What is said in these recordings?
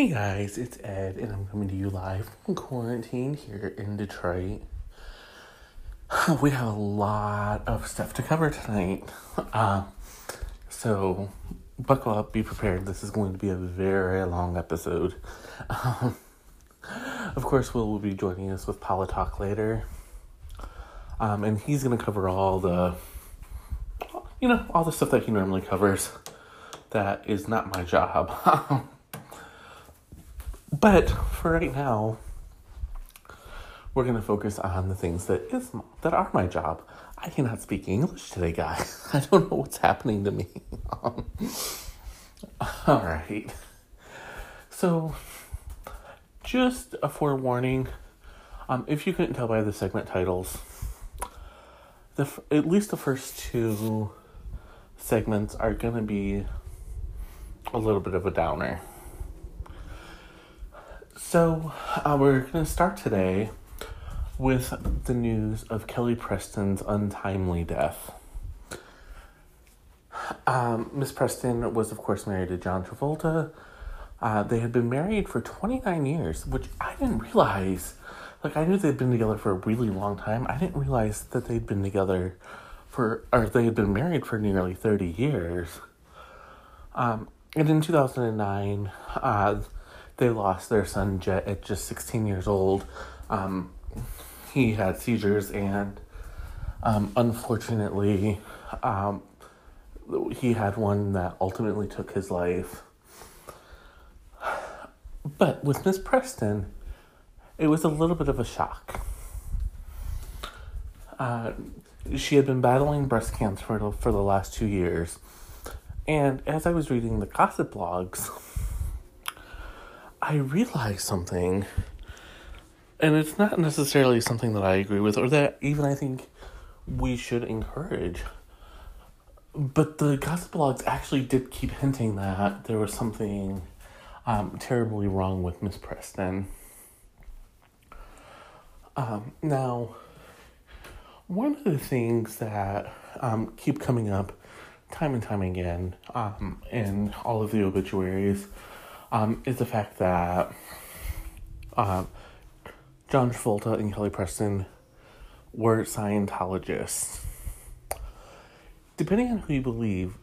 Hey guys, it's Ed, and I'm coming to you live from quarantine here in Detroit. We have a lot of stuff to cover tonight. Uh, so, buckle up, be prepared. This is going to be a very long episode. Um, of course, Will will be joining us with Pala Talk later. Um, and he's going to cover all the, you know, all the stuff that he normally covers. That is not my job. But for right now, we're gonna focus on the things that is that are my job. I cannot speak English today, guys. I don't know what's happening to me. All right. So, just a forewarning. Um, if you couldn't tell by the segment titles, the at least the first two segments are gonna be a little bit of a downer. So, uh, we're going to start today with the news of Kelly Preston's untimely death. Um, Miss Preston was, of course, married to John Travolta. Uh, they had been married for 29 years, which I didn't realize. Like, I knew they'd been together for a really long time. I didn't realize that they'd been together for, or they had been married for nearly 30 years. Um, and in 2009, uh, they lost their son Jet at just 16 years old. Um, he had seizures, and um, unfortunately, um, he had one that ultimately took his life. But with Miss Preston, it was a little bit of a shock. Uh, she had been battling breast cancer for, for the last two years. And as I was reading the gossip blogs, I realized something, and it's not necessarily something that I agree with, or that even I think we should encourage. But the gossip blogs actually did keep hinting that there was something um, terribly wrong with Miss Preston. Um, now, one of the things that um, keep coming up time and time again um, in all of the obituaries um, is the fact that um, John Travolta and Kelly Preston were Scientologists. Depending on who you believe,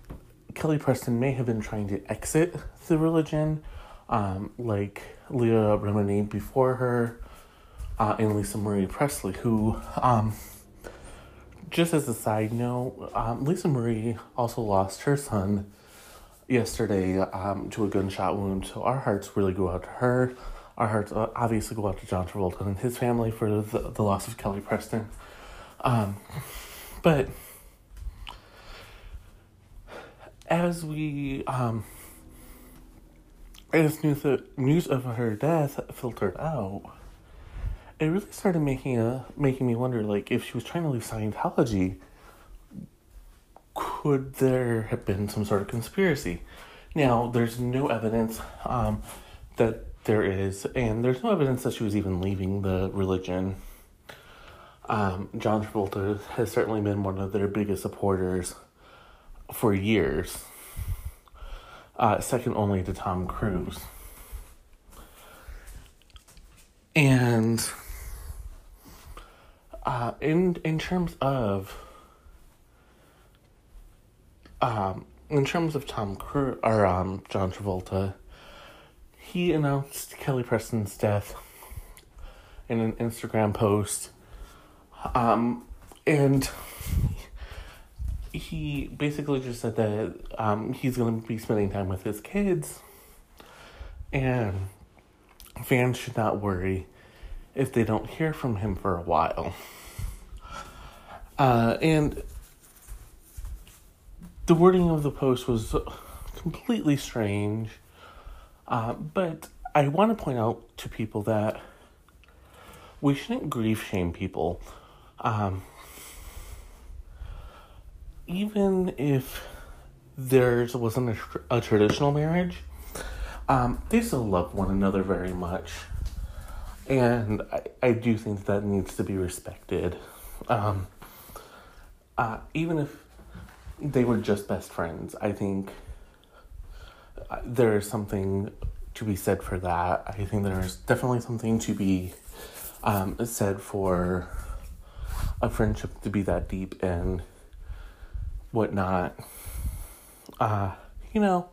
Kelly Preston may have been trying to exit the religion, um, like Leah Remini before her, uh, and Lisa Marie Presley, who, um, just as a side note, um, Lisa Marie also lost her son yesterday um, to a gunshot wound. So our hearts really go out to her. Our hearts uh, obviously go out to John Travolta and his family for the, the loss of Kelly Preston. Um, but as we um, as news news of her death filtered out, it really started making a making me wonder like if she was trying to leave Scientology could there have been some sort of conspiracy? Now, there's no evidence um, that there is, and there's no evidence that she was even leaving the religion. Um, John Travolta has certainly been one of their biggest supporters for years, uh, second only to Tom Cruise. And uh, in in terms of um, in terms of Tom Cruise or um, John Travolta, he announced Kelly Preston's death in an Instagram post. Um, and he basically just said that um, he's going to be spending time with his kids, and fans should not worry if they don't hear from him for a while. Uh, and the wording of the post was completely strange, uh, but I want to point out to people that we shouldn't grief shame people. Um, even if theirs wasn't a, a traditional marriage, um, they still love one another very much. And I, I do think that needs to be respected. Um, uh, even if they were just best friends. I think uh, there is something to be said for that. I think there's definitely something to be um, said for a friendship to be that deep and whatnot. Uh, you know,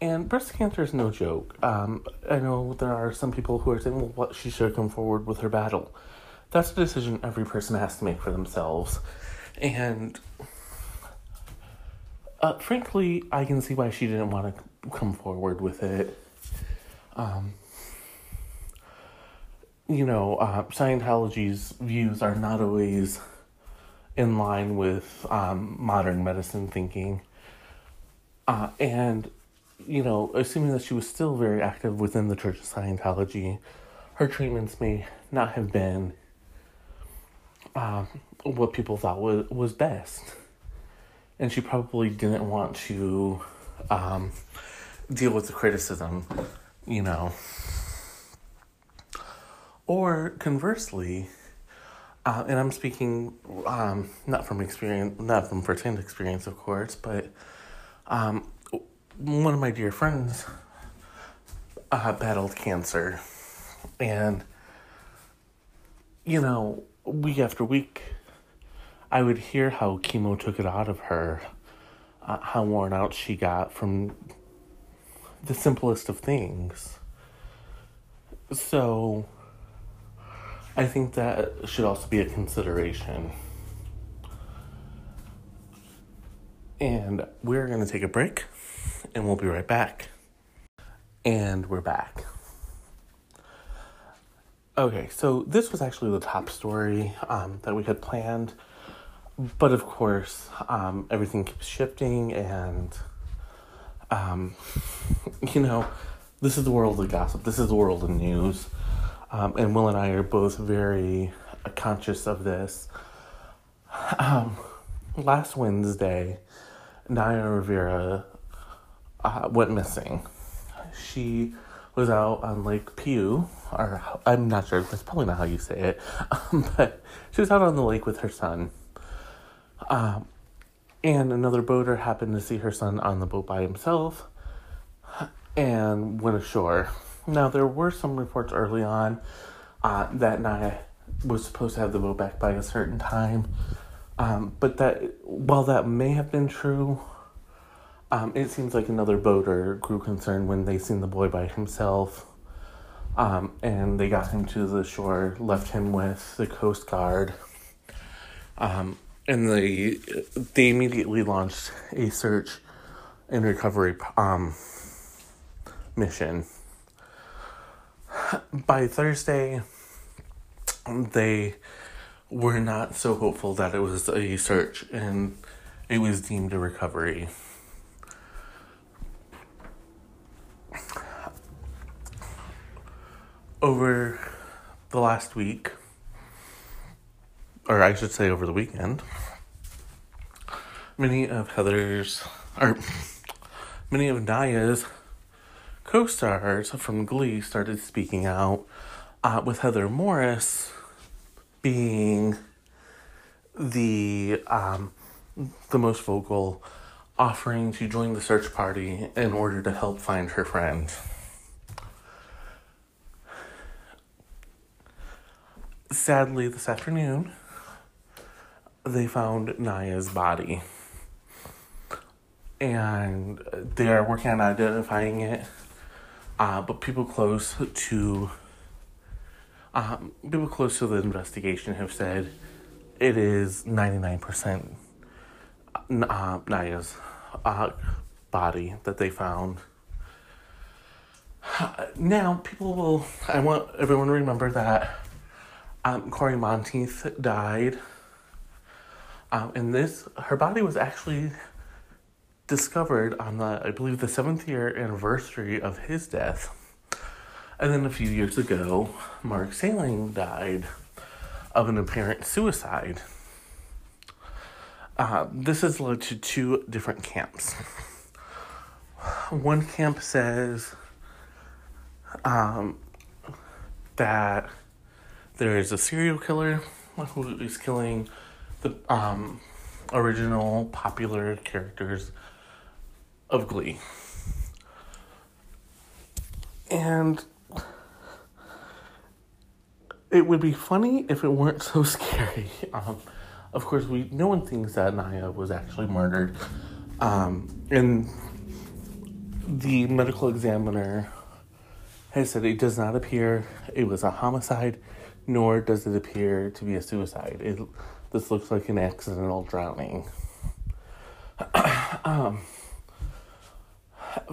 and breast cancer is no joke. Um, I know there are some people who are saying, well, what, she should come forward with her battle. That's a decision every person has to make for themselves. And uh, frankly, I can see why she didn't want to come forward with it. Um, you know, uh, Scientology's views are not always in line with um, modern medicine thinking. Uh, and, you know, assuming that she was still very active within the Church of Scientology, her treatments may not have been um, what people thought was, was best. And she probably didn't want to um, deal with the criticism, you know. Or conversely, uh, and I'm speaking um, not from experience, not from firsthand experience, of course, but um, one of my dear friends uh, battled cancer, and you know, week after week, I would hear how chemo took it out of her, uh, how worn out she got from the simplest of things. So I think that should also be a consideration. And we're going to take a break and we'll be right back. And we're back. Okay, so this was actually the top story um, that we had planned. But of course, um, everything keeps shifting, and, um, you know, this is the world of gossip. This is the world of news. Um, and Will and I are both very uh, conscious of this. Um, last Wednesday, Naya Rivera uh, went missing. She was out on Lake Pew, or I'm not sure, that's probably not how you say it, but she was out on the lake with her son. Um, and another boater happened to see her son on the boat by himself and went ashore. Now, there were some reports early on uh, that Naya was supposed to have the boat back by a certain time. Um, but that, while that may have been true, um, it seems like another boater grew concerned when they seen the boy by himself. Um, and they got him to the shore, left him with the Coast Guard. Um, and they, they immediately launched a search and recovery um, mission by Thursday, they were not so hopeful that it was a search and it was deemed a recovery. Over the last week, or I should say over the weekend, many of Heather's, or many of Naya's co stars from Glee started speaking out, uh, with Heather Morris being the um, the most vocal, offering to join the search party in order to help find her friend. Sadly, this afternoon, they found Naya's body. And they are working on identifying it uh, but people close to um, people close to the investigation have said it is 99% uh, Naya's uh, body that they found. Now, people will. I want everyone to remember that um, Cory Monteith died. Um, and this, her body was actually discovered on the, I believe, the seventh year anniversary of his death. And then a few years ago, Mark Salling died of an apparent suicide. Uh, this has led to two different camps. One camp says um, that there is a serial killer who is killing the um, original popular characters of Glee. And it would be funny if it weren't so scary. Um, of course, we no one thinks that Naya was actually murdered, um, and the medical examiner has said it does not appear it was a homicide, nor does it appear to be a suicide. It this looks like an accidental drowning. um,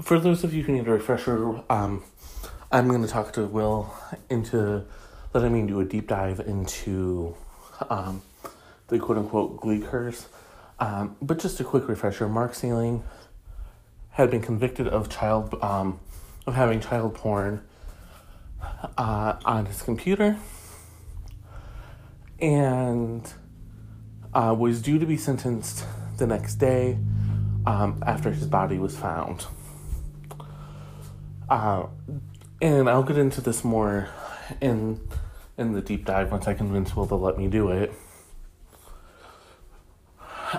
for those of you who need a refresher, um, I'm going to talk to Will into letting me do a deep dive into um, the quote unquote Glee curse. Um, but just a quick refresher Mark Sealing had been convicted of child um, of having child porn uh, on his computer and uh, was due to be sentenced the next day um, after his body was found. Uh, and I'll get into this more in in the deep dive once I convince Will to let me do it.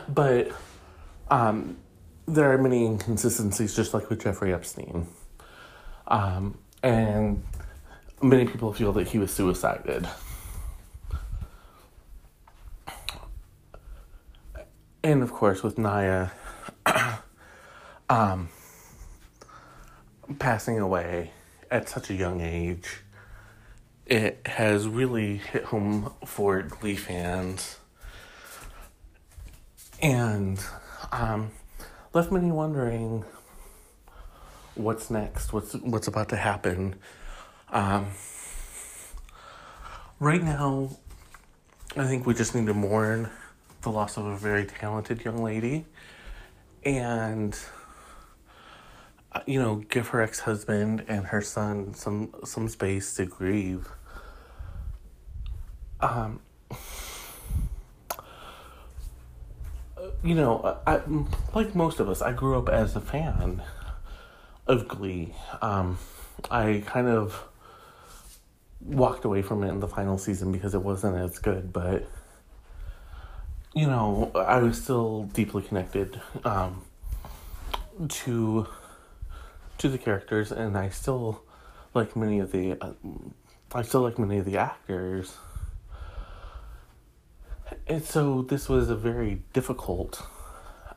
But um, there are many inconsistencies, just like with Jeffrey Epstein. Um, and many people feel that he was suicided. And of course, with Naya um, passing away at such a young age, it has really hit home for Glee fans and um, left many wondering what's next, what's what's about to happen. Um, right now, I think we just need to mourn the loss of a very talented young lady, and uh, you know, give her ex husband and her son some some space to grieve. Um, you know, I, like most of us, I grew up as a fan of Glee. Um, I kind of walked away from it in the final season because it wasn't as good, but you know, I was still deeply connected um, to to the characters, and I still like many of the uh, I still like many of the actors. And so this was a very difficult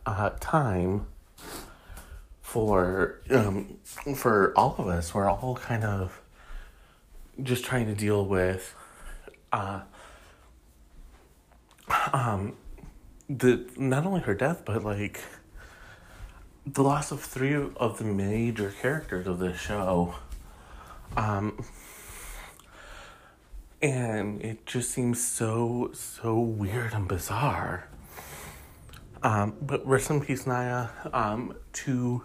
uh, time for um, for all of us. We're all kind of just trying to deal with uh, um, the not only her death, but like the loss of three of the major characters of this show. Um, and it just seems so so weird and bizarre. Um, but rest in peace, Naya. Um, to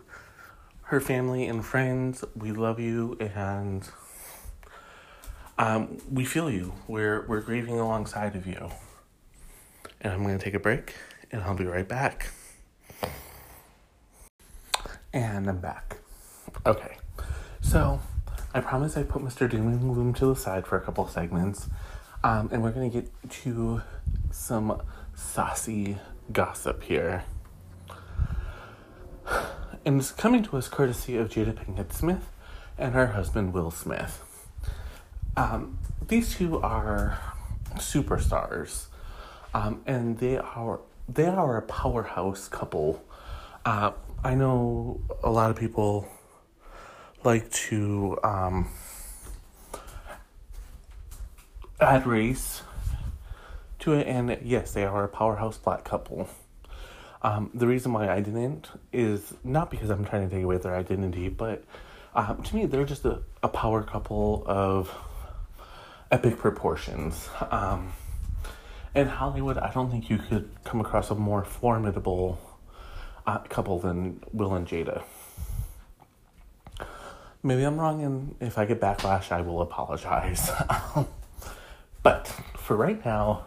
her family and friends, we love you and um, we feel you. We're we're grieving alongside of you. And I'm gonna take a break, and I'll be right back. And I'm back. Okay, so I promise I put Mr. Doom and Gloom to the side for a couple segments, um, and we're gonna get to some saucy gossip here. And it's coming to us courtesy of Jada Pinkett Smith and her husband Will Smith. Um, these two are superstars, um, and they are they are a powerhouse couple. Uh, I know a lot of people like to um, add race to it, and yes, they are a powerhouse black couple. Um, the reason why I didn't is not because I'm trying to take away their identity, but um, to me, they're just a, a power couple of epic proportions. Um, in Hollywood, I don't think you could come across a more formidable uh, couple than Will and Jada. Maybe I'm wrong, and if I get backlash, I will apologize. but for right now,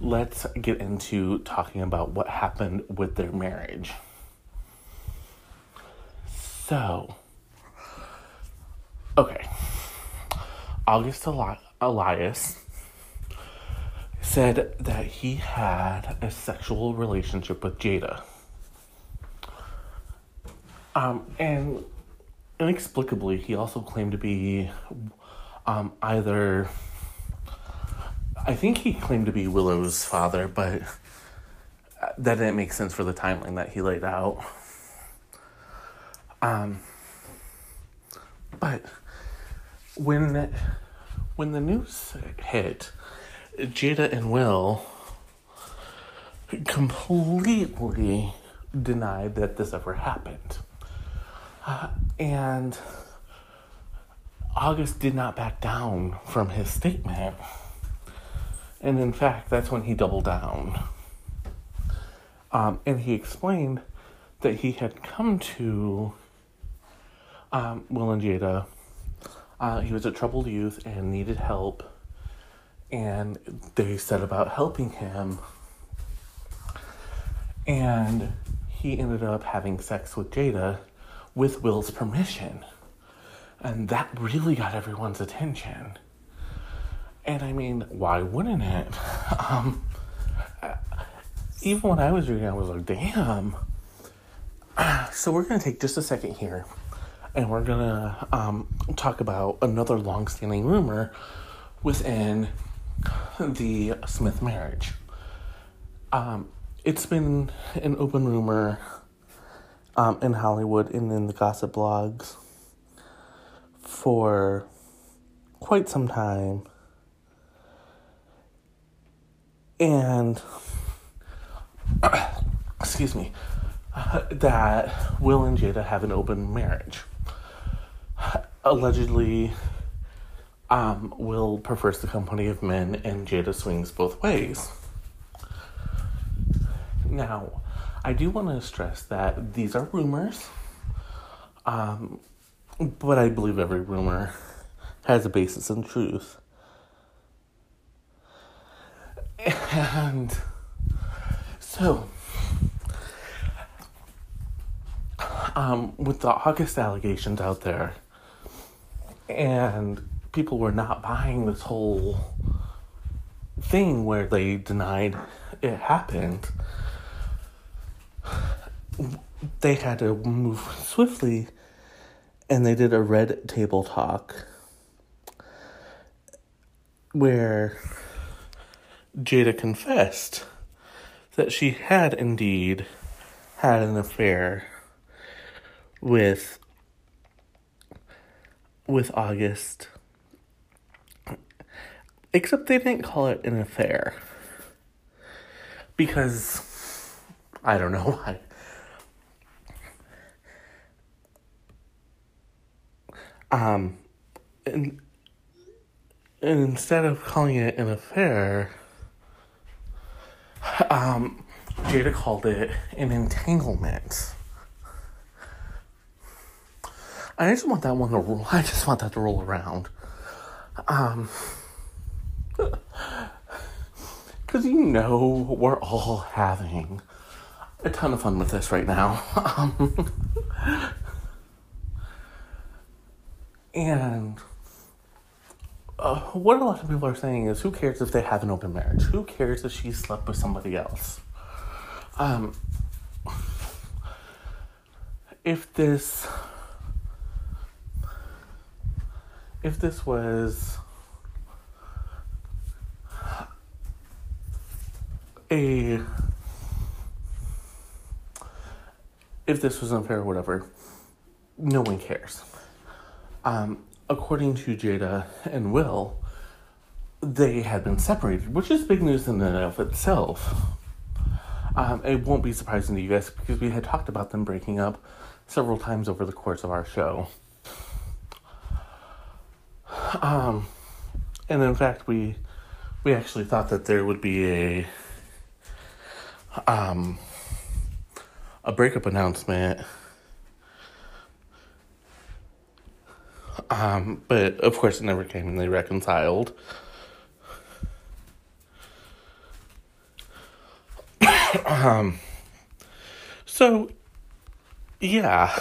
let's get into talking about what happened with their marriage. So, okay. August Eli- Elias said that he had a sexual relationship with Jada. Um, and inexplicably, he also claimed to be um, either. I think he claimed to be Willow's father, but that didn't make sense for the timeline that he laid out. Um, but when when the news hit, Jada and Will completely denied that this ever happened. Uh, and August did not back down from his statement. And in fact, that's when he doubled down. Um, and he explained that he had come to um, Will and Jada. Uh, he was a troubled youth and needed help. And they set about helping him. And he ended up having sex with Jada with Will's permission. And that really got everyone's attention. And I mean, why wouldn't it? Um, even when I was reading, I was like, damn. So we're going to take just a second here and we're going to um, talk about another long standing rumor within the Smith marriage. Um, it's been an open rumor um, in Hollywood and in the gossip blogs for quite some time. And, excuse me, uh, that Will and Jada have an open marriage. Allegedly, um, Will prefers the company of men and Jada swings both ways. Now, I do want to stress that these are rumors, um, but I believe every rumor has a basis in truth. And so, um, with the August allegations out there, and people were not buying this whole thing where they denied it happened they had to move swiftly and they did a red table talk where Jada confessed that she had indeed had an affair with with August except they didn't call it an affair because I don't know why Um, and, and instead of calling it an affair, um, Jada called it an entanglement. I just want that one to roll. I just want that to roll around. Um, because you know we're all having a ton of fun with this right now. And uh, what a lot of people are saying is who cares if they have an open marriage? Who cares if she slept with somebody else? Um, if this if this was a if this was unfair or whatever, no one cares. Um, according to Jada and Will, they had been separated, which is big news in and of itself. Um, it won't be surprising to you guys because we had talked about them breaking up several times over the course of our show. Um, and in fact, we we actually thought that there would be a um a breakup announcement Um, but of course, it never came and they reconciled. um, so, yeah.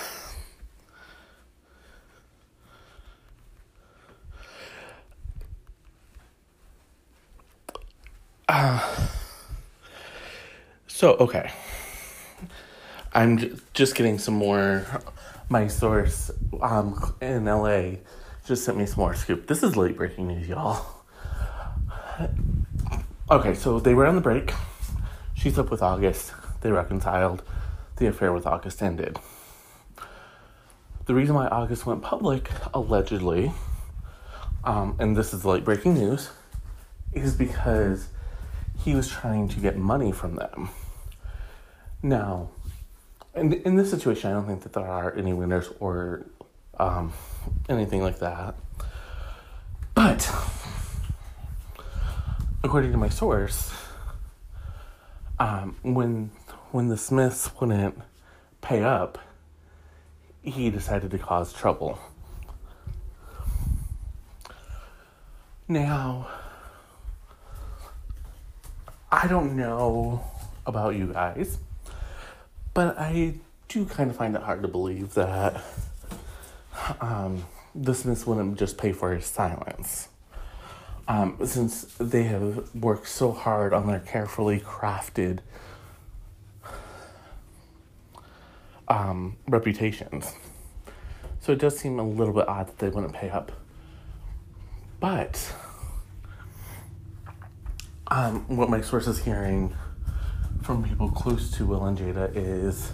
So, okay. I'm just getting some more my source um, in LA just sent me some more scoop. This is late breaking news, y'all. Okay, so they were on the break. She's up with August. They reconciled. The affair with August ended. The reason why August went public, allegedly, um, and this is late breaking news, is because he was trying to get money from them. Now, in, in this situation, I don't think that there are any winners or um, anything like that. But, according to my source, um, when when the Smiths wouldn't pay up, he decided to cause trouble. Now, I don't know about you guys, but I do kind of find it hard to believe that um, the Smiths wouldn't just pay for his silence. Um, since they have worked so hard on their carefully crafted um, reputations. So it does seem a little bit odd that they wouldn't pay up. But um, what my source is hearing from people close to Will and Jada is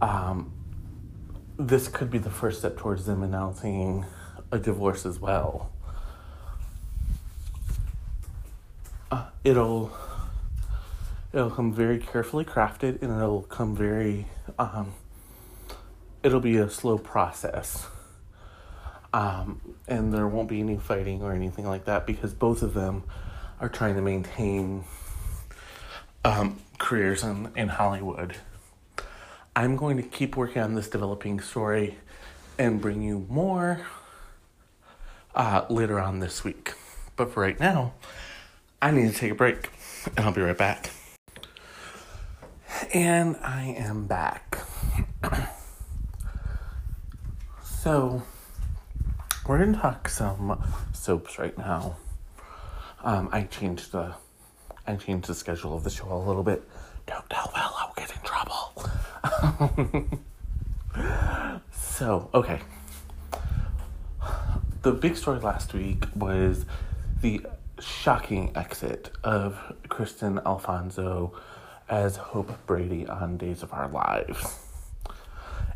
um, this could be the first step towards them announcing a divorce as well. Uh, it'll it'll come very carefully crafted and it'll come very um, it'll be a slow process um, and there won't be any fighting or anything like that because both of them are trying to maintain um, careers in, in hollywood i'm going to keep working on this developing story and bring you more uh, later on this week but for right now i need to take a break and i'll be right back and I am back. so, we're gonna talk some soaps right now. Um, I changed the I changed the schedule of the show a little bit. Don't tell Will, I'll get in trouble. so, okay. The big story last week was the shocking exit of Kristian Alfonso as Hope Brady on Days of Our Lives.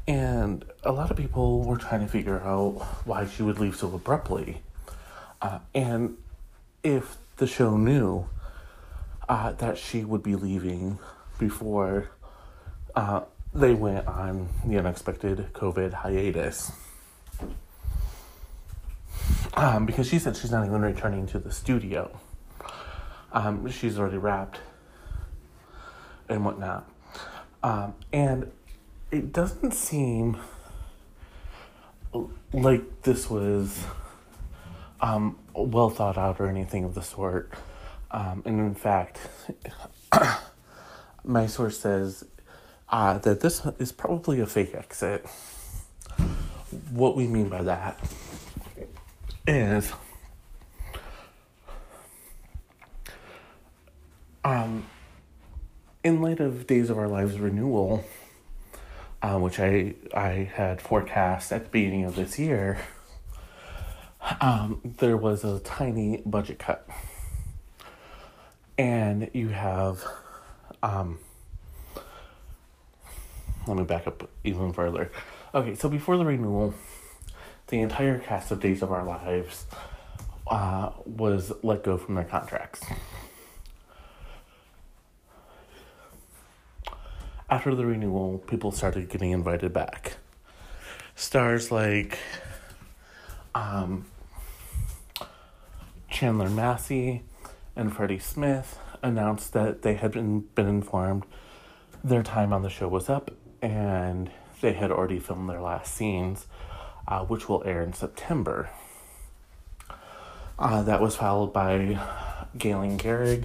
And a lot of people were trying to figure out why she would leave so abruptly. Uh, and if the show knew uh, that she would be leaving before uh, they went on the unexpected COVID hiatus. Um, because she said she's not even returning to the studio. Um, she's already wrapped and whatnot. Um, and it doesn't seem like this was um, well thought out or anything of the sort. Um, and in fact, my source says uh, that this is probably a fake exit. What we mean by that is um, in light of Days of Our Lives renewal, uh, which I I had forecast at the beginning of this year, um, there was a tiny budget cut, and you have, um, let me back up even further. Okay, so before the renewal, the entire cast of Days of Our Lives uh, was let go from their contracts. after the renewal, people started getting invited back. Stars like um, Chandler Massey and Freddie Smith announced that they had been, been informed their time on the show was up and they had already filmed their last scenes, uh, which will air in September. Uh, that was followed by Galen Gering,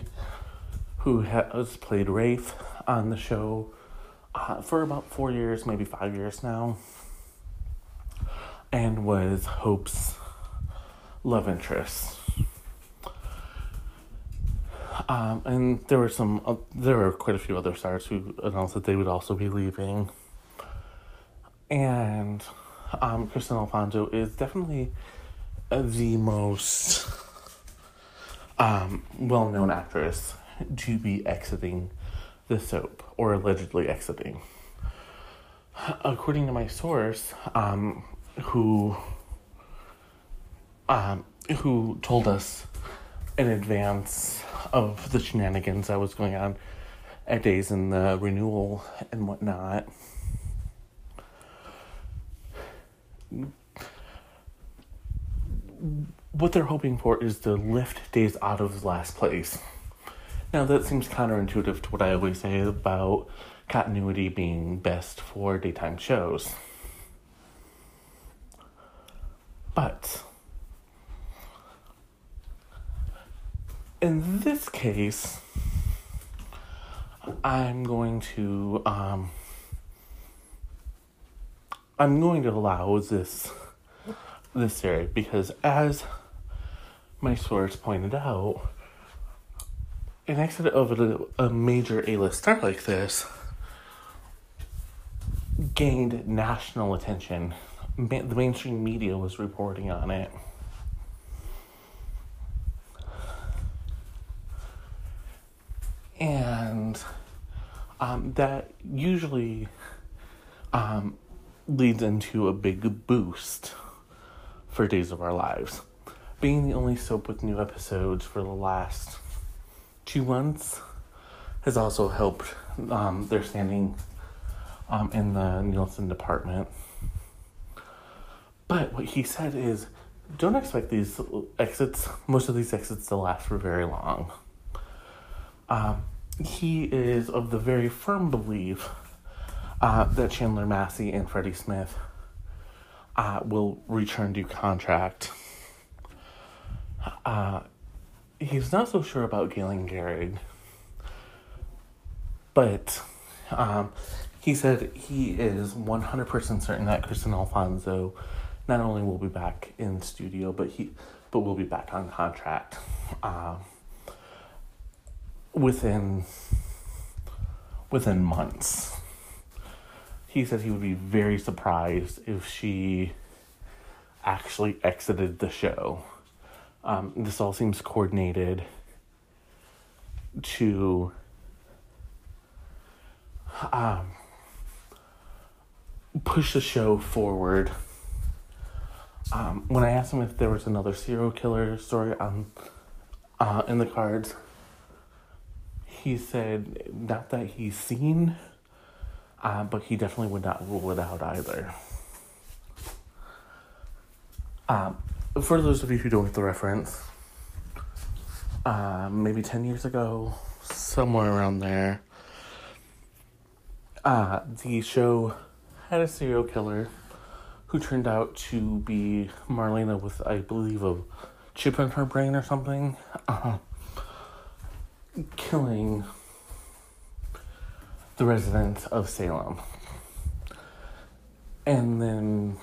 who has played Rafe on the show uh, for about four years, maybe five years now, and was Hope's love interest. Um, and there were some, uh, there were quite a few other stars who announced that they would also be leaving. And um, Kristian Alfonso is definitely the most um, well known actress to be exiting the soap, or allegedly exiting. According to my source, um, who um, who told us in advance of the shenanigans that was going on at days in the renewal and whatnot. What they're hoping for is to lift Days out of the last place. Now, that seems counterintuitive to what I always say about continuity being best for daytime shows. But in this case, I'm going to um, I'm going to allow this this theory because as my source pointed out, an exit of a, a major A-list star like this gained national attention. Ma- the mainstream media was reporting on it. And um, that usually um, leads into a big boost for Days of Our Lives. Being the only soap with new episodes for the last two months has also helped um, their standing um, in the Nielsen department. But what he said is don't expect these exits, most of these exits, to last for very long. Um, he is of the very firm belief uh, that Chandler Massey and Freddie Smith uh, will return to contract. Uh, he's not so sure about Galen Geraghty, but um, he said he is 100% certain that Kristian Alfonso not only will be back in studio, but he but will be back on contract. Um, within within months. He said he would be very surprised if she actually exited the show. Um, this all seems coordinated to um, push the show forward. Um, when I asked him if there was another serial killer story on uh, in the cards, he said not that he's seen, uh, but he definitely would not rule it out either. Um, for those of you who don't get the reference, uh, maybe 10 years ago, somewhere around there, uh, the show had a serial killer who turned out to be Marlena with, I believe, a chip in her brain or something. Uh, killing the residents of Salem. And then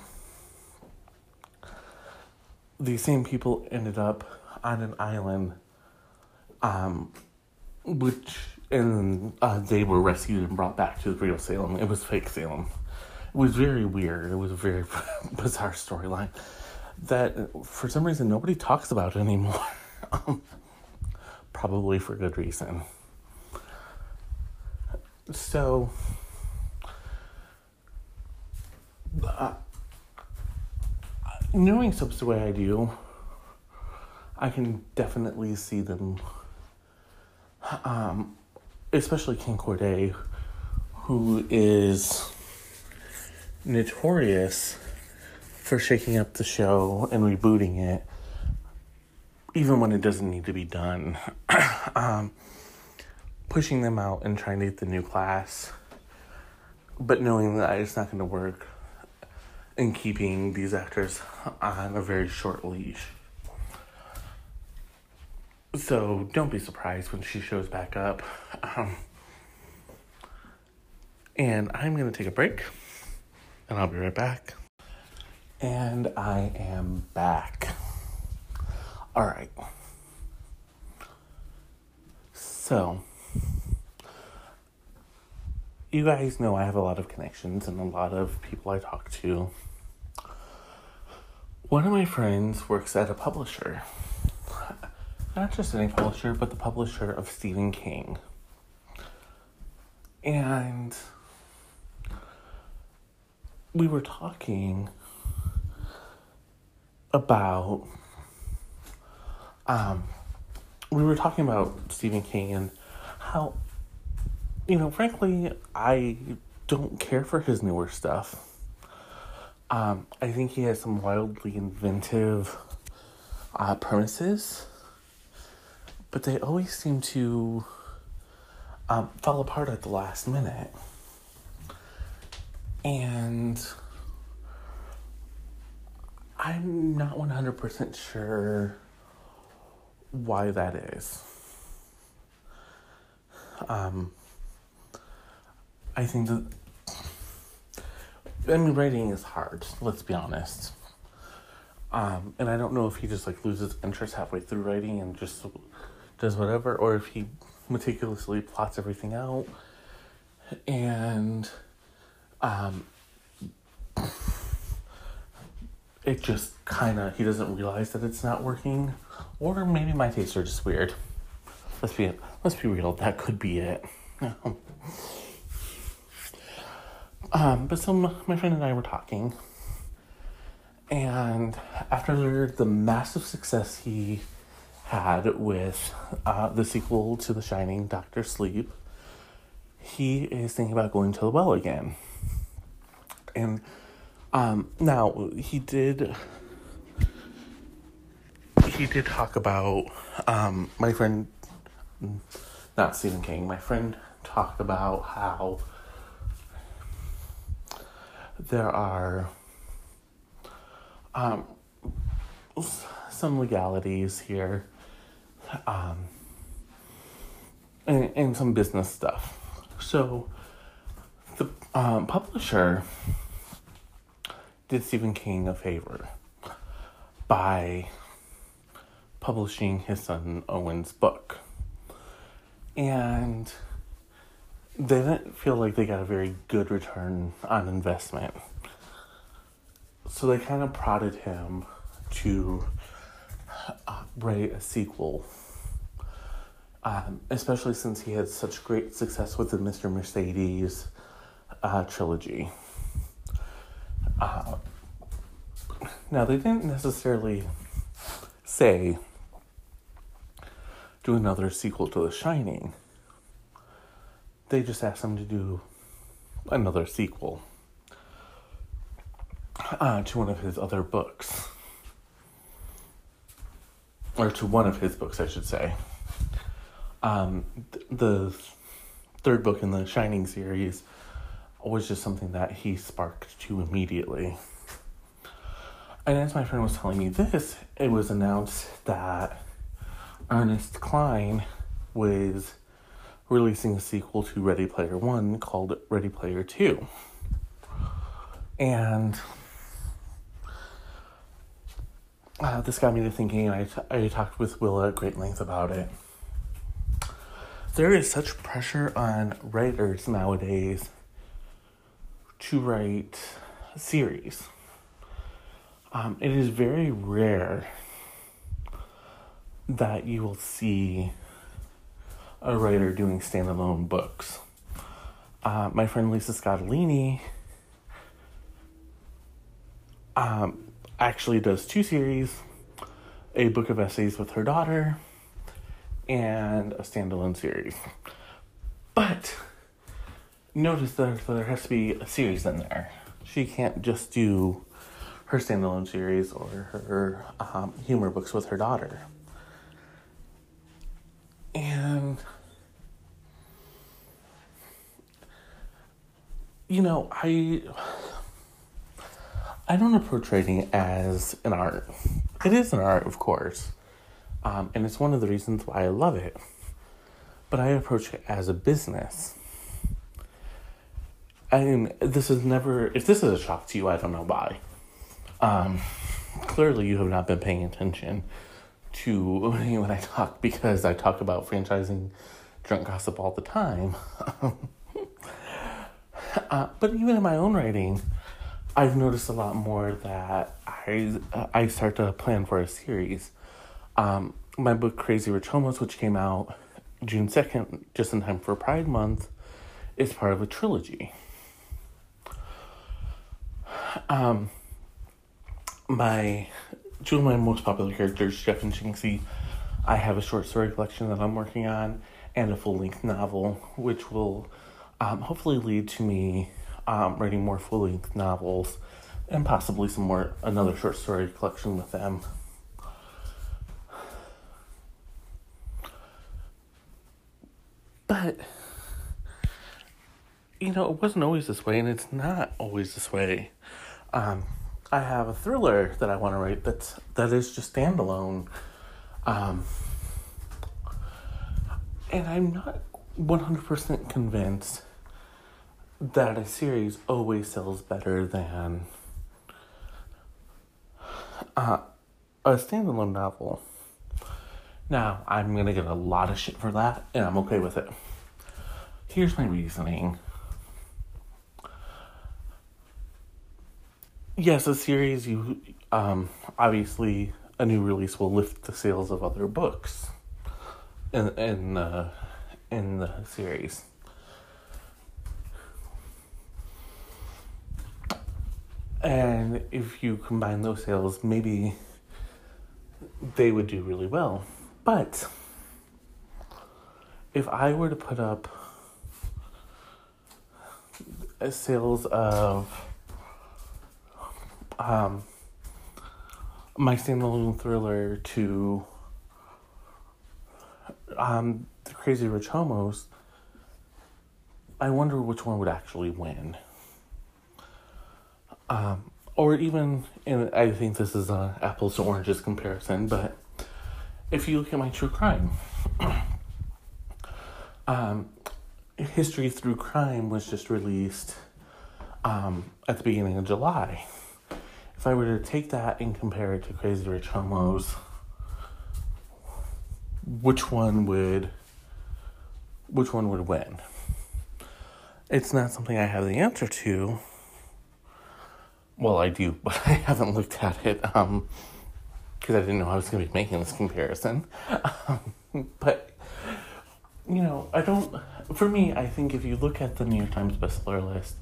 these same people ended up on an island, um, which, and uh, they were rescued and brought back to the real Salem. It was fake Salem. It was very weird. It was a very bizarre storyline that, for some reason, nobody talks about anymore. um, probably for good reason. So, uh, knowing subs the way I do, I can definitely see them, um, especially Ken Corday, who is notorious for shaking up the show and rebooting it even when it doesn't need to be done, um, pushing them out and trying to get the new class, but knowing that it's not going to work, and keeping these actors on a very short leash. So don't be surprised when she shows back up. Um, and I'm going to take a break, and I'll be right back. And I am back. All right. So, you guys know I have a lot of connections and a lot of people I talk to. One of my friends works at a publisher. Not just any publisher, but the publisher of Stephen King. And we were talking about um we were talking about Stephen King and how you know, frankly, I don't care for his newer stuff. Um, I think he has some wildly inventive uh, premises, but they always seem to um, fall apart at the last minute. And I'm not 100% sure why that is. Um, I think that I mean writing is hard, let's be honest. Um, and I don't know if he just like loses interest halfway through writing and just does whatever, or if he meticulously plots everything out and um it just kind of he doesn't realize that it's not working or maybe my tastes are just weird let's be let's be real that could be it um but so my friend and i were talking and after the massive success he had with uh, the sequel to The Shining, Doctor Sleep, he is thinking about going to the well again. And um, now he did he did talk about um, my friend, not Stephen King. My friend talked about how there are um, some legalities here um, and, and some business stuff. So the um, publisher did Stephen King a favor by publishing his son Owen's book. And they didn't feel like they got a very good return on investment. So they kind of prodded him to uh, write a sequel um, especially since he had such great success with the Mr. Mercedes uh, trilogy. Uh, now, they didn't necessarily say do another sequel to The Shining. They just asked him to do another sequel uh, to one of his other books. Or to one of his books, I should say um, th- the third book in the Shining series was just something that he sparked to immediately. And as my friend was telling me this, it was announced that Ernest Cline was releasing a sequel to Ready Player One called Ready Player Two. And uh, this got me to thinking, I, t- I talked with Willa at great length about it there is such pressure on writers nowadays to write series. Um, it is very rare that you will see a writer doing standalone books. Uh, my friend Lisa Scottoline um, actually does two series a book of essays with her daughter and a standalone series. But notice that there has to be a series in there. She can't just do her standalone series or her um, humor books with her daughter. And you know, I I don't approach writing as an art. It is an art, of course. Um, and it's one of the reasons why I love it. But I approach it as a business. I mean, this is never, if this is a shock to you, I don't know why. Um, clearly, you have not been paying attention to when I talk because I talk about franchising drunk gossip all the time. Uh, but even in my own writing, I've noticed a lot more that I I start to plan for a series. Um, my book Crazy Rich Homos, which came out June second, just in time for Pride Month, is part of a trilogy. Um, my two of my most popular characters, Jeff and Jinxie, I have a short story collection that I'm working on and a full length novel, which will um, hopefully lead to me um, writing more full length novels and possibly some more another short story collection with them. But you know, it wasn't always this way, and it's not always this way. Um, I have a thriller that I want to write that's that is just standalone. Um, and I'm not 100% convinced that a series always sells better than uh, a standalone novel. Now, I'm going to get a lot of shit for that, and I'm okay with it. Here's my reasoning. Yes, a series, you um, obviously, a new release will lift the sales of other books in, in, in the series. And if you combine those sales, maybe they would do really well. But if I were to put up sales of um, my standalone thriller to um, the Crazy Rich Homos, I wonder which one would actually win. Um, or even, and I think this is a apples to oranges comparison, but if you look at my true crime, um, History Through Crime was just released um, at the beginning of July. If I were to take that and compare it to Crazy Rich Homos, which one would which one would win? It's not something I have the answer to well, I do, but I haven't looked at it because um, I didn't know I was going to be making this comparison. Um, but you know, I don't. For me, I think if you look at the New York Times bestseller list,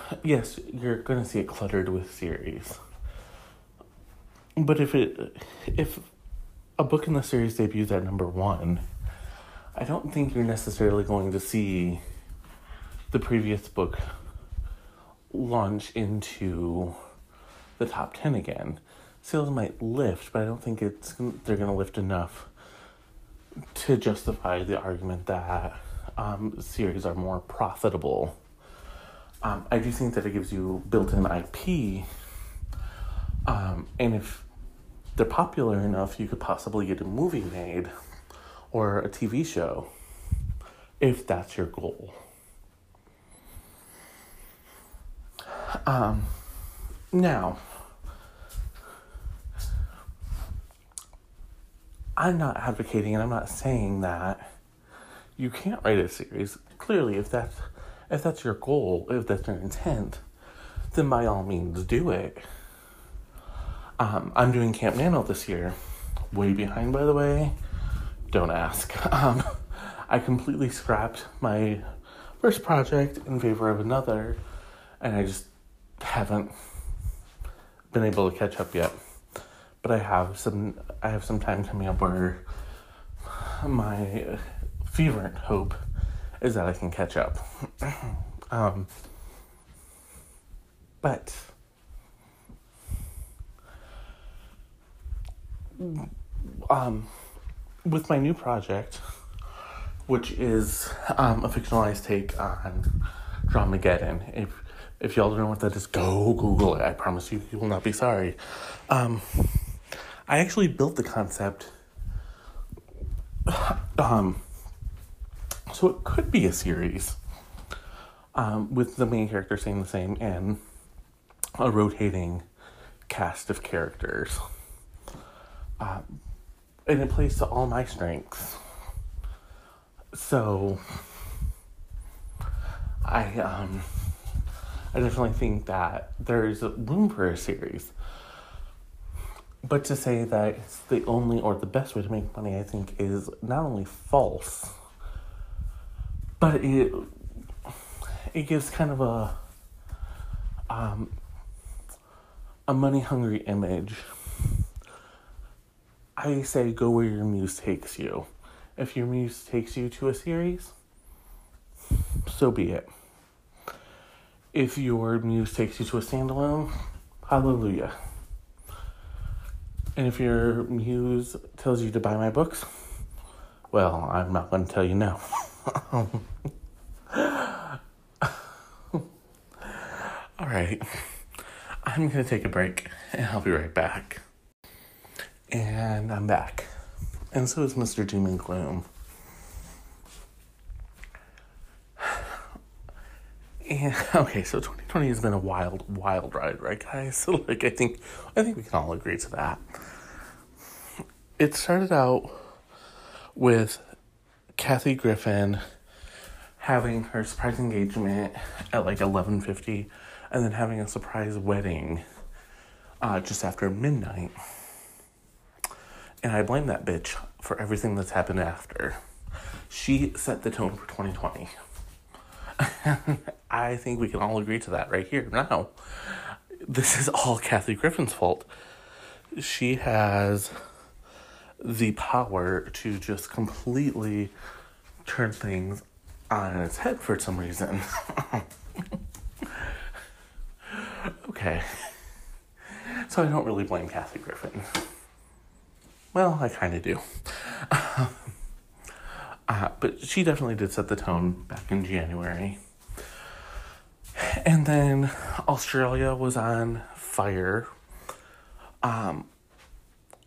yes, you're to see it cluttered with series. But if it if a book in the series debuts at number one, I don't think you're necessarily going to see the previous book launch into the top 10 again. Sales might lift, but I don't think it's they're going to lift enough to justify the argument that um, series are more profitable. Um, I do think that it gives you built-in IP, um, and if they're popular enough, you could possibly get a movie made or a TV show, if that's your goal. Um, now, I'm not advocating and I'm not saying that you can't write a series. Clearly, if that's if that's your goal, if that's your intent, then by all means do it. Um, I'm doing Camp Nano this year. Way behind, by the way. Don't ask. Um, I completely scrapped my first project in favor of another, and I just haven't been able to catch up yet. But I have some I have some time coming up where my fervent hope is that I can catch up. um, but um, with my new project, which is um, a fictionalized take on Dramageddon. If if y'all don't know what that is, go Google it. I promise you, you will not be sorry. Um, I actually built the concept. Um, so it could be a series um, with the main character staying the same and a rotating cast of characters. Um, and it plays to all my strengths. So I um I definitely think that there's room for a series. But to say that it's the only or the best way to make money, I think, is not only false, but it it gives kind of a um, a money hungry image. I say go where your muse takes you. If your muse takes you to a series, so be it. If your muse takes you to a standalone, hallelujah. And if your muse tells you to buy my books, well, I'm not going to tell you no. All right. I'm going to take a break and I'll be right back. And I'm back. And so is Mr. Doom and Gloom. And okay, so 2020 has been a wild, wild ride, right, guys? So like, I think, I think we can all agree to that. It started out with Kathy Griffin having her surprise engagement at like 11:50 and then having a surprise wedding uh, just after midnight. And I blame that bitch for everything that's happened after. She set the tone for 2020. I think we can all agree to that right here now. This is all Kathy Griffin's fault. She has the power to just completely turn things on its head for some reason. okay. So I don't really blame Kathy Griffin. Well, I kind of do. uh, but she definitely did set the tone back in January. And then Australia was on fire um,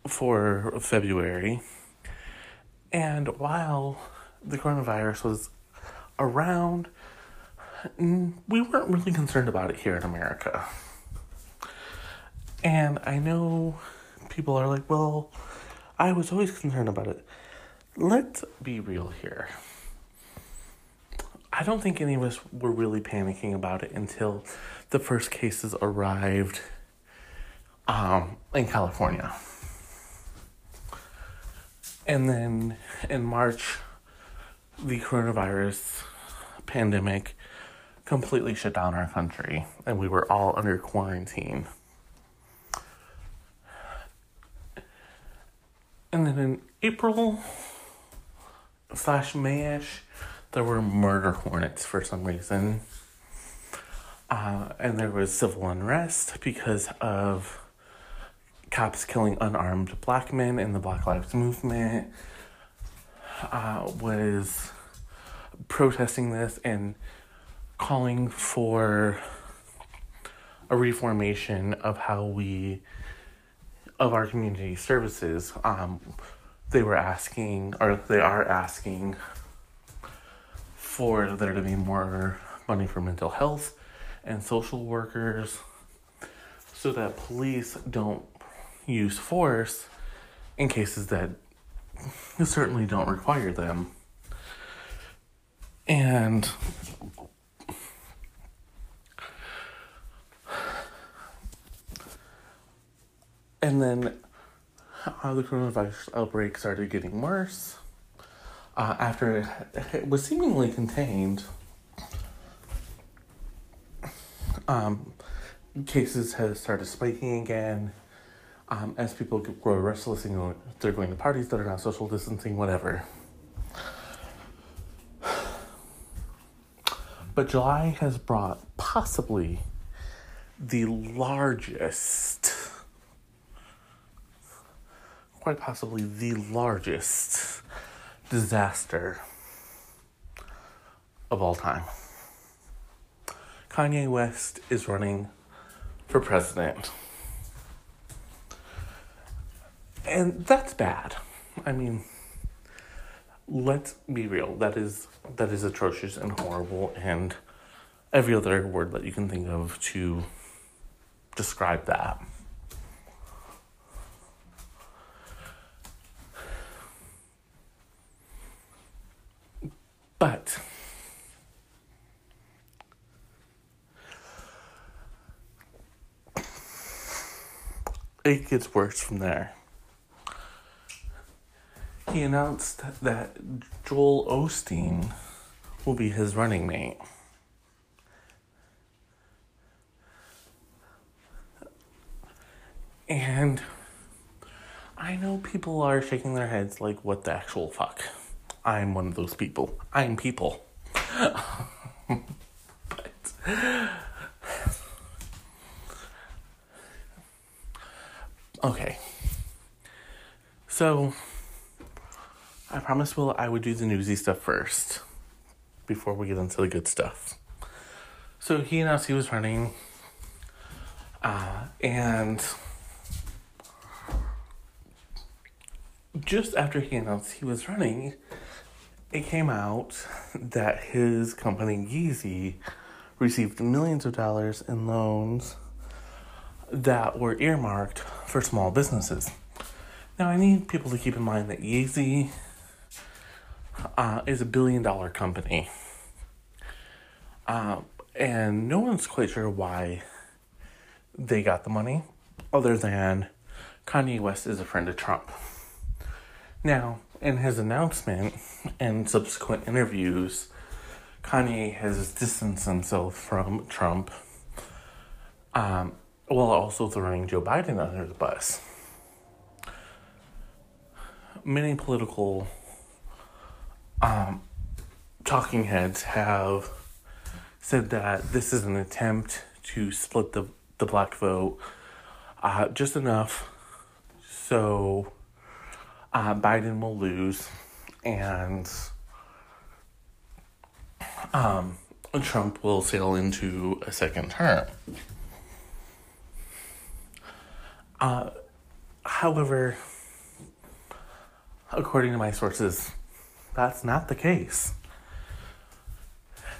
for February. And while the coronavirus was around, we weren't really concerned about it here in America. And I know people are like, well, I was always concerned about it. Let's be real here. I don't think any of us were really panicking about it until the first cases arrived um, in California. And then in March, the coronavirus pandemic completely shut down our country, and we were all under quarantine. And then in April slash Mayish, there were murder hornets for some reason. Uh, and there was civil unrest because of cops killing unarmed black men in the Black Lives Movement. Uh, was protesting this and calling for a reformation of how we of our community services um, they were asking or they are asking for there to be more money for mental health and social workers so that police don't use force in cases that certainly don't require them and and then uh, the coronavirus outbreak started getting worse. Uh, after it, it, was seemingly contained, um, cases have started spiking again. Um, as people grow restless and they're going to parties that are not social distancing, whatever. But July has brought possibly the largest, quite possibly the largest disaster of all time. Kanye West is running for president. and that's bad. I mean, let's be real. That is that is atrocious and horrible and every other word that you can think of to describe that. But it gets worse from there. He announced that Joel Osteen will be his running mate. And I know people are shaking their heads like, what the actual fuck? I'm one of those people. I'm people. but. Okay. So, I promised Will I would do the newsy stuff first before we get into the good stuff. So, he announced he was running, uh, and just after he announced he was running, it came out that his company Yeezy received millions of dollars in loans that were earmarked for small businesses. Now, I need people to keep in mind that Yeezy uh, is a billion dollar company. Uh, and no one's quite sure why they got the money, other than Kanye West is a friend of Trump. Now, in his announcement and subsequent interviews, Kanye has distanced himself from Trump um, while also throwing Joe Biden under the bus. Many political um, talking heads have said that this is an attempt to split the, the black vote uh, just enough so uh, Biden will lose and um, Trump will sail into a second term. Uh, however, according to my sources, that's not the case.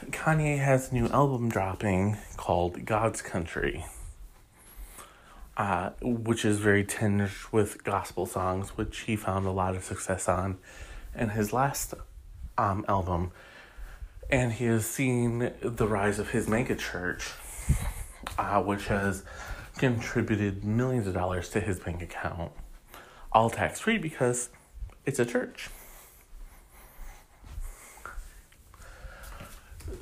Kanye has a new album dropping called God's Country uh, which is very tinged with gospel songs, which he found a lot of success on in his last um, album. And he has seen the rise of his megachurch, uh, which has contributed millions of dollars to his bank account, all tax free because it's a church.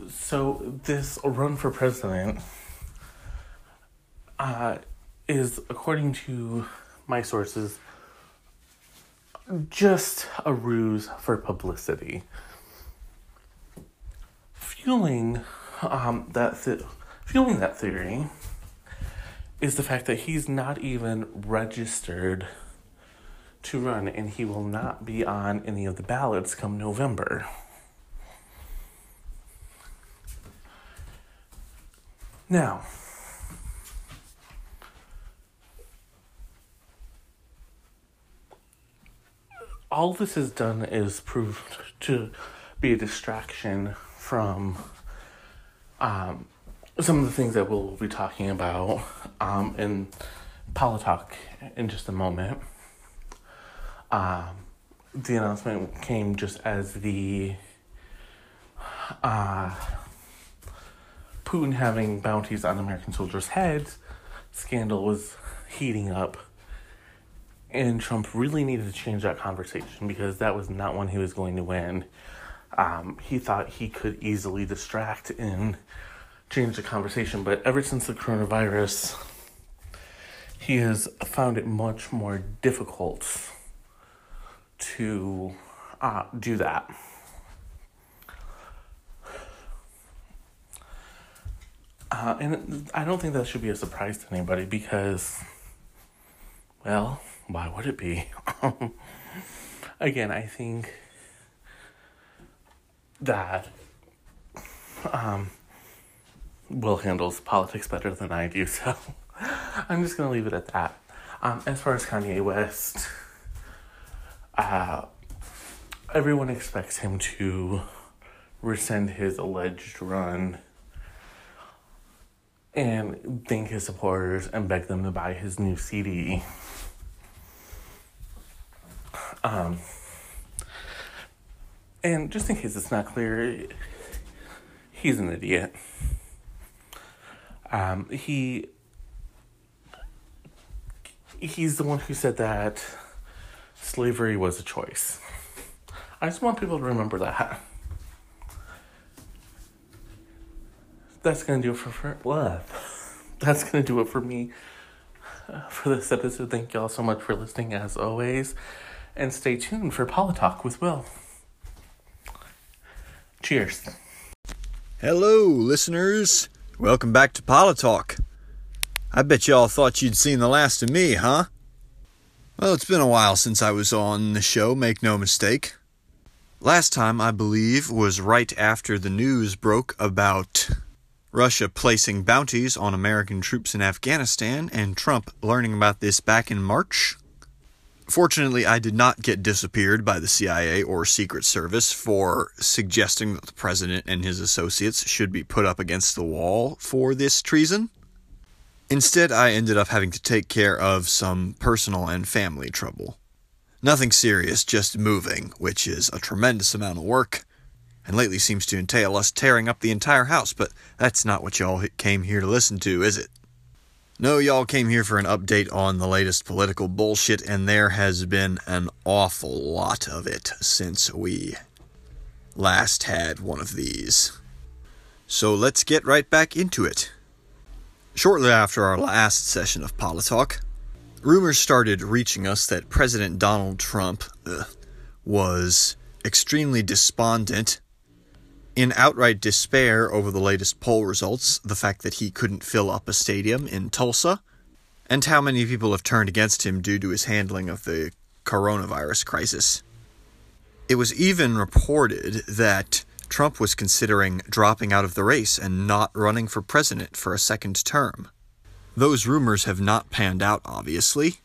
So, this run for president uh, is, according to my sources, just a ruse for publicity. Fueling um, that th- fueling that theory is the fact that he's not even registered to run and he will not be on any of the ballots come November. Now, all this has done is proved to be a distraction from um, some of the things that we'll be talking about um, in Politalk in just a moment. Um, the announcement came just as the uh, Putin having bounties on American soldiers' heads scandal was heating up and Trump really needed to change that conversation because that was not one he was going to win. Um, he thought he could easily distract and change the conversation, but ever since the coronavirus, he has found it much more difficult to uh, do that. Uh, and I don't think that should be a surprise to anybody because, well, why would it be? Again, I think that um, Will handles politics better than I do, so I'm just gonna leave it at that. Um, as far as Kanye West, uh, everyone expects him to rescind his alleged run and thank his supporters and beg them to buy his new CD. Um, and just in case it's not clear, he's an idiot. Um, he he's the one who said that slavery was a choice. I just want people to remember that. That's gonna do it for, for what? That's gonna do it for me uh, for this episode. Thank y'all so much for listening, as always, and stay tuned for Politalk with Will. Cheers. Hello, listeners. Welcome back to Politalk. I bet y'all thought you'd seen the last of me, huh? Well, it's been a while since I was on the show, make no mistake. Last time, I believe, was right after the news broke about Russia placing bounties on American troops in Afghanistan and Trump learning about this back in March. Fortunately, I did not get disappeared by the CIA or Secret Service for suggesting that the president and his associates should be put up against the wall for this treason. Instead, I ended up having to take care of some personal and family trouble. Nothing serious, just moving, which is a tremendous amount of work, and lately seems to entail us tearing up the entire house, but that's not what y'all came here to listen to, is it? No, y'all came here for an update on the latest political bullshit, and there has been an awful lot of it since we last had one of these. So let's get right back into it. Shortly after our last session of Politalk, rumors started reaching us that President Donald Trump uh, was extremely despondent in outright despair over the latest poll results, the fact that he couldn't fill up a stadium in Tulsa, and how many people have turned against him due to his handling of the coronavirus crisis. It was even reported that Trump was considering dropping out of the race and not running for president for a second term. Those rumors have not panned out, obviously.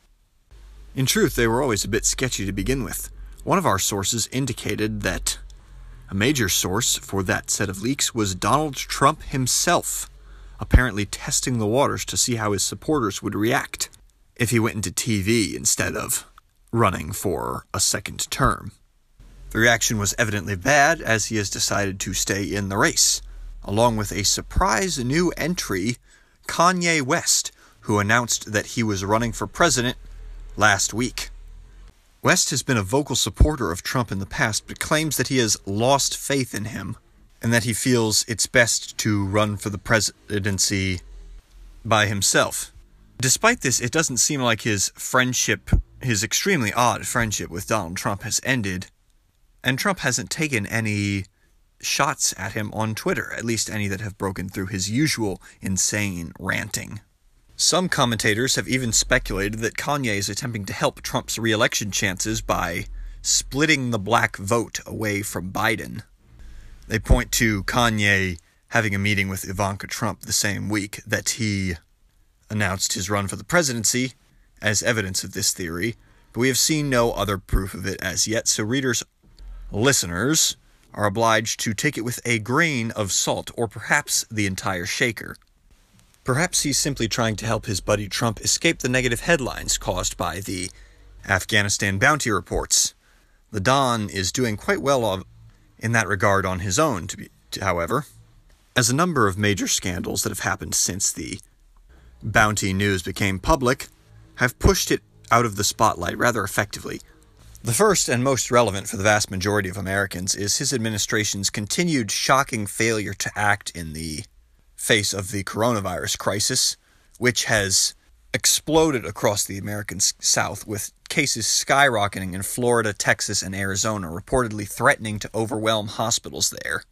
In truth, they were always a bit sketchy to begin with. One of our sources indicated that a major source for that set of leaks was Donald Trump himself, apparently testing the waters to see how his supporters would react if he went into TV instead of running for a second term. The reaction was evidently bad, as he has decided to stay in the race, along with a surprise new entry, Kanye West, who announced that he was running for president last week. West has been a vocal supporter of Trump in the past, but claims that he has lost faith in him and that he feels it's best to run for the presidency by himself. Despite this, it doesn't seem like his friendship, his extremely odd friendship with Donald Trump, has ended, and Trump hasn't taken any shots at him on Twitter, at least any that have broken through his usual insane ranting. Some commentators have even speculated that Kanye is attempting to help Trump's reelection chances by splitting the black vote away from Biden. They point to Kanye having a meeting with Ivanka Trump the same week that he announced his run for the presidency as evidence of this theory, but we have seen no other proof of it as yet, so readers, listeners, are obliged to take it with a grain of salt or perhaps the entire shaker. Perhaps he's simply trying to help his buddy Trump escape the negative headlines caused by the Afghanistan bounty reports. The Don is doing quite well in that regard on his own, to be, however, as a number of major scandals that have happened since the bounty news became public have pushed it out of the spotlight rather effectively. The first and most relevant for the vast majority of Americans is his administration's continued shocking failure to act in the face of the coronavirus crisis, which has exploded across the American South with cases skyrocketing in Florida, Texas, and Arizona, reportedly threatening to overwhelm hospitals there.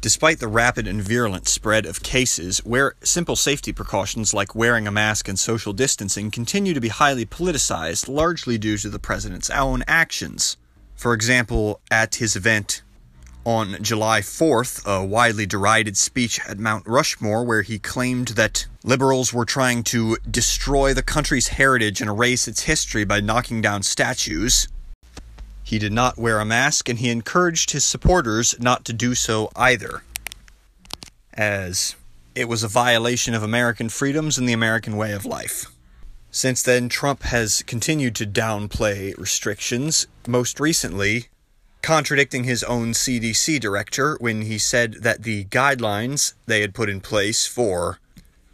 Despite the rapid and virulent spread of cases, where simple safety precautions like wearing a mask and social distancing continue to be highly politicized, largely due to the president's own actions. For example, at his event on July 4th, a widely derided speech at Mount Rushmore where he claimed that liberals were trying to destroy the country's heritage and erase its history by knocking down statues. He did not wear a mask and he encouraged his supporters not to do so either, as it was a violation of American freedoms and the American way of life. Since then, Trump has continued to downplay restrictions, most recently contradicting his own CDC director when he said that the guidelines they had put in place for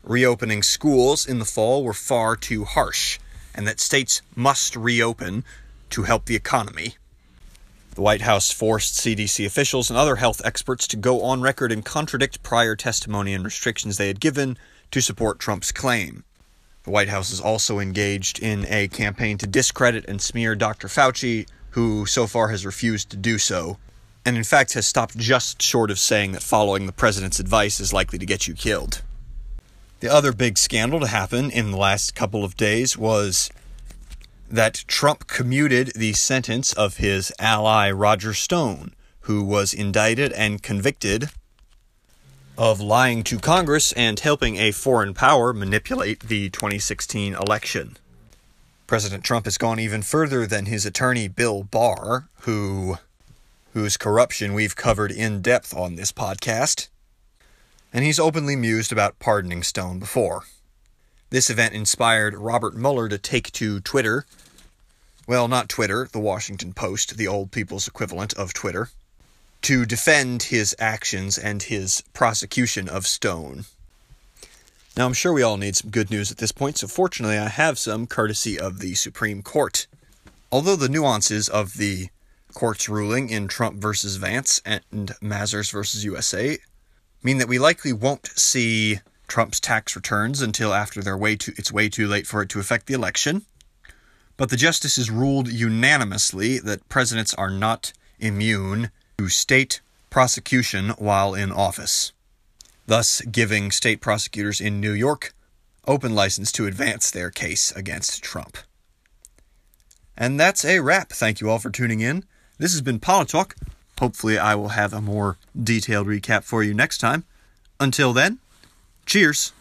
reopening schools in the fall were far too harsh and that states must reopen to help the economy. The White House forced CDC officials and other health experts to go on record and contradict prior testimony and restrictions they had given to support Trump's claim. The White House is also engaged in a campaign to discredit and smear Dr. Fauci, who so far has refused to do so, and in fact has stopped just short of saying that following the president's advice is likely to get you killed. The other big scandal to happen in the last couple of days was that Trump commuted the sentence of his ally Roger Stone, who was indicted and convicted of lying to Congress and helping a foreign power manipulate the 2016 election. President Trump has gone even further than his attorney Bill Barr, who whose corruption we've covered in depth on this podcast, and he's openly mused about pardoning Stone before. This event inspired Robert Mueller to take to Twitter. Well, not Twitter, the Washington Post, the old people's equivalent of Twitter, to defend his actions and his prosecution of Stone. Now, I'm sure we all need some good news at this point, so fortunately, I have some courtesy of the Supreme Court. Although the nuances of the court's ruling in Trump versus Vance and Mazars versus USA mean that we likely won't see Trump's tax returns until after they're way too, it's way too late for it to affect the election. But the justices ruled unanimously that presidents are not immune to state prosecution while in office, thus giving state prosecutors in New York open license to advance their case against Trump. And that's a wrap. Thank you all for tuning in. This has been Politalk. Hopefully, I will have a more detailed recap for you next time. Until then, Cheers.